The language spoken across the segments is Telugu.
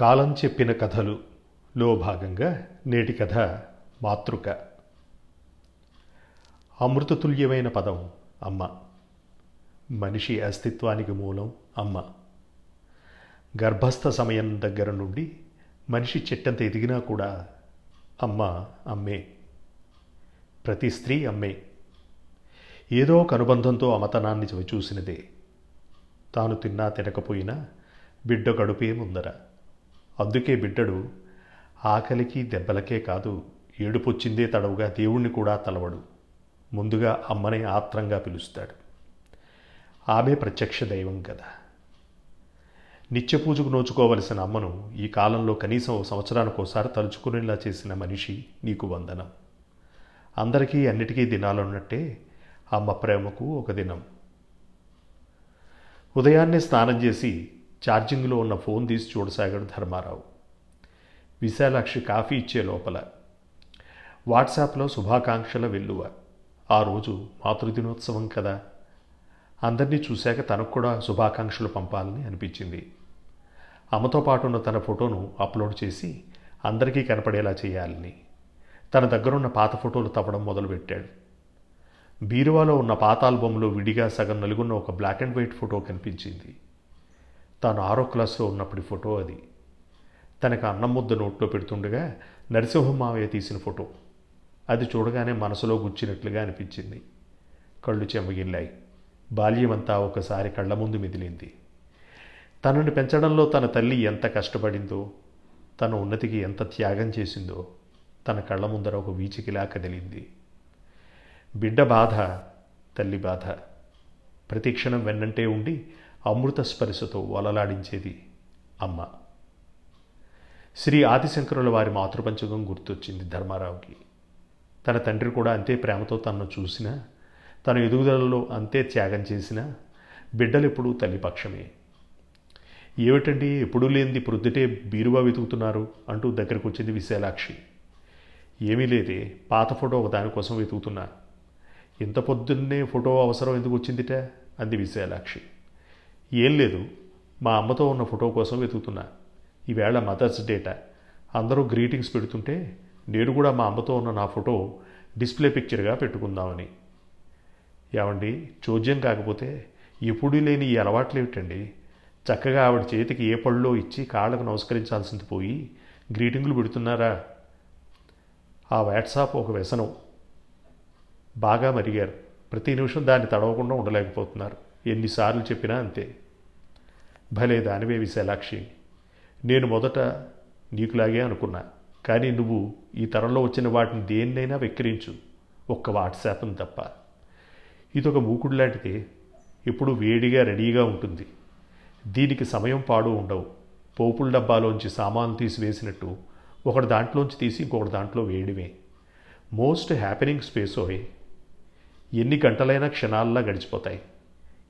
కాలం చెప్పిన కథలు. లో భాగంగా నేటి కథ మాతృక. అమృతతుల్యమైన పదం అమ్మ. మనిషి అస్తిత్వానికి మూలం అమ్మ. గర్భస్థ సమయం దగ్గర నుండి మనిషి చెట్టంత ఎదిగినా కూడా అమ్మ అమ్మే. ప్రతి స్త్రీ అమ్మే. ఏదో ఒక అనుబంధంతో అమతనాన్ని చూసినదే. తాను తిన్నా తినకపోయినా బిడ్డ గడుపే ముందర. అందుకే బిడ్డడు ఆకలికి దెబ్బలకే కాదు ఏడుపొచ్చిందే తడవుగా దేవుణ్ణి కూడా తలవడు. ముందుగా అమ్మనే ఆత్రంగా పిలుస్తాడు. ఆమె ప్రత్యక్ష దైవం కదా నిత్య పూజకు నోచుకోవలసిన అమ్మను ఈ కాలంలో కనీసం ఓ సంవత్సరానికోసారి తలుచుకునేలా చేసిన మనిషి నీకు వందనం. అందరికీ అన్నిటికీ దినాలున్నట్టే అమ్మ ప్రేమకు ఒక దినం. ఉదయాన్నే స్నానం చేసి ఛార్జింగ్లో ఉన్న ఫోన్ తీసి చూడసాగాడు ధర్మారావు. విశాలాక్షి కాఫీ ఇచ్చే లోపల. వాట్సాప్లో శుభాకాంక్షల వెల్లువ. ఆ రోజు మాతృదినోత్సవం కదా. అందరినీ చూశాక తనకు కూడా శుభాకాంక్షలు పంపాలని అనిపించింది. అమ్మతో పాటు ఉన్న తన ఫోటోను అప్లోడ్ చేసి అందరికీ కనపడేలా చేయాలని. తన దగ్గరున్న పాత ఫోటోలు తవ్వడం మొదలుపెట్టాడు. బీరువాలో ఉన్న పాత ఆల్బంలో విడిగా సగం నలుగున్న ఒక బ్లాక్ అండ్ వైట్ ఫోటో కనిపించింది. తాను ఆరో క్లాస్లో ఉన్నప్పటి ఫోటో అది. తనకు అన్నం ముద్ద నోట్లో పెడుతుండగా నరసింహ మావయ్య తీసిన ఫోటో. అది చూడగానే మనసులో గుచ్చినట్లుగా అనిపించింది. కళ్ళు చెమ్మగిల్లాయి బాల్యమంతా ఒకసారి కళ్ళ ముందు మిదిలింది. తనని పెంచడంలో తన తల్లి ఎంత కష్టపడిందో తన ఉన్నతికి ఎంత త్యాగం చేసిందో తన కళ్ళ ముందర ఒక వీచికిలా కదిలింది. బిడ్డ బాధ తల్లి బాధ. ప్రతిక్షణం వెన్నంటే ఉండి అమృత స్పర్శతో వలలాడించేది అమ్మ. శ్రీ ఆదిశంకరుల వారి మాతృపంచకం గుర్తొచ్చింది ధర్మారావుకి. తన తండ్రి కూడా అంతే ప్రేమతో తనను చూసినా తన ఎదుగుదలలో అంతే త్యాగం చేసినా బిడ్డలెప్పుడూ తల్లిపక్షమే ఏమిటండి ఎప్పుడూ లేనిది ప్రొద్దుటే బీరువా వెతుకుతున్నారు అంటూ దగ్గరకు వచ్చింది విశాలాక్షి. ఏమీ లేదే పాత ఫోటో ఒక దానికోసం వెతుకుతున్నా. ఇంత పొద్దున్నే ఫోటో అవసరం ఎందుకు వచ్చిందిట? అంది విశాలాక్షి. ఏం లేదు. మా అమ్మతో ఉన్న ఫోటో కోసం వెతుకుతున్నా. ఈవేళ మదర్స్ డేట. అందరూ గ్రీటింగ్స్ పెడుతుంటే నేను కూడా మా అమ్మతో ఉన్న నా ఫోటో డిస్ప్లే పిక్చర్గా పెట్టుకుందామని. ఏమండి? చోద్యం కాకపోతే ఎప్పుడూ లేని ఈ అలవాట్లు ఏమిటండి చక్కగా ఆవిడ చేతికి ఏ పళ్ళో ఇచ్చి కాళ్ళకు నమస్కరించాల్సింది పోయి గ్రీటింగులు పెడుతున్నారా? ఆ వాట్సాప్ ఒక వ్యసనం. బాగా మరిగారు. ప్రతి నిమిషం దాన్ని తడవకుండా ఉండలేకపోతున్నారు. ఎన్నిసార్లు చెప్పినా అంతే. భలే దానివే విశాలాక్షి. నేను మొదట నీకులాగే అనుకున్నా. కానీ నువ్వు ఈ తరంలో వచ్చిన వాటిని దేన్నైనా వెక్కిరించు. ఒక్క వాట్సాప్ని తప్ప. ఇదొక మూకుడు లాంటిది. ఎప్పుడు వేడిగా రెడీగా ఉంటుంది. దీనికి సమయం పాడు ఉండవు. పోపుల డబ్బాలోంచి సామాన్లు తీసివేసినట్టు ఒకటి దాంట్లోంచి తీసి ఇంకొకటి దాంట్లో వేయడమే. మోస్ట్ హ్యాపెనింగ్ స్పేస్ ఓయ్ ఎన్ని గంటలైనా క్షణాల్లా గడిచిపోతాయి.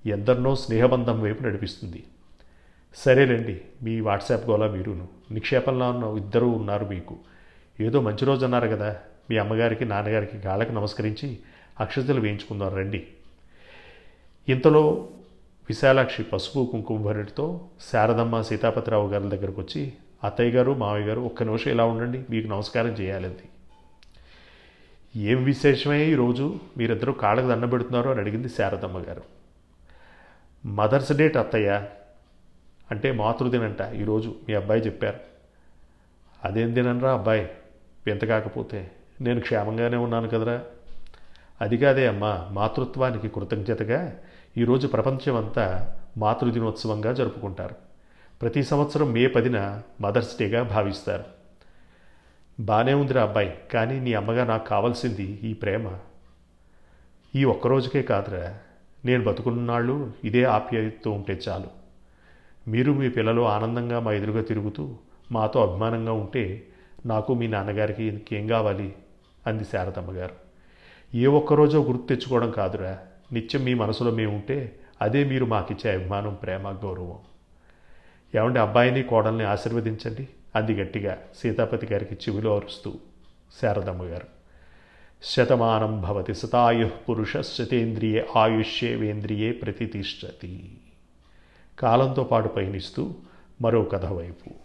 ఎందరినో స్నేహబంధం వైపు నడిపిస్తుంది. సరేలేండి మీ వాట్సాప్ గోలా మీరును. నిక్షేపంలో ఉన్న ఇద్దరూ ఉన్నారు మీకు. ఏదో మంచి రోజు అన్నారు కదా. మీ అమ్మగారికి నాన్నగారికి గాళ్ళకి నమస్కరించి అక్షతలు వేయించుకుందాం రండి. ఇంతలో విశాలాక్షి పసుపు కుంకుమ భరిటితో శారదమ్మ సీతాపతిరావు గారి దగ్గరకు వచ్చి అత్తయ్య గారు మావయ్య గారు ఒక్క నిమిషం ఇలా ఉండండి మీకు నమస్కారం చేయాలంది. ఏం విశేషమే ఈరోజు మీరిద్దరూ కాళ్ళకు దండ పెడుతున్నారు అని అడిగింది శారదమ్మ గారు. మదర్స్ డేట్ అత్తయ్య అంటే మాతృదినంట. ఈరోజు మీ అబ్బాయి చెప్పారు. అదేం దినరా అబ్బాయి? వింత కాకపోతే నేను క్షేమంగానే ఉన్నాను కదరా. అది కాదే అమ్మా మాతృత్వానికి కృతజ్ఞతగా ఈరోజు ప్రపంచమంతా మాతృదినోత్సవంగా జరుపుకుంటారు. ప్రతి సంవత్సరం మే పదిన మదర్స్ డేగా భావిస్తారు. బాగానే ఉందిరా అబ్బాయి కానీ నీ అమ్మగా నాకు కావాల్సింది ఈ ప్రేమ. ఈ ఒక్కరోజుకే కాదురా. నేను బతుకున్నాళ్ళు ఇదే ఆప్యాయతతో ఉంటే చాలు. మీరు మీ పిల్లలు ఆనందంగా మా ఎదురుగా తిరుగుతూ మాతో అభిమానంగా ఉంటే నాకు మీ నాన్నగారికి ఇంకేం కావాలి? అంది శారదమ్మ గారు. ఏ ఒక్కరోజో గుర్తు తెచ్చుకోవడం కాదురా. నిత్యం మీ మనసులో మేము ఉంటే అదే మీరు మాకిచ్చే అభిమానం ప్రేమ గౌరవం. ఏమంటే అబ్బాయిని కోడల్ని ఆశీర్వదించండి అంది గట్టిగా సీతాపతి గారికి చెవిలో అరుస్తూ శారదమ్మ గారు. శతమానం భవతి సతాయు పురుష శతేంద్రియే ఆయుష్యేవేంద్రియే ప్రతితిష్టతి కాలంతో పాటు పయనిస్తూ మరో కథ వైపు.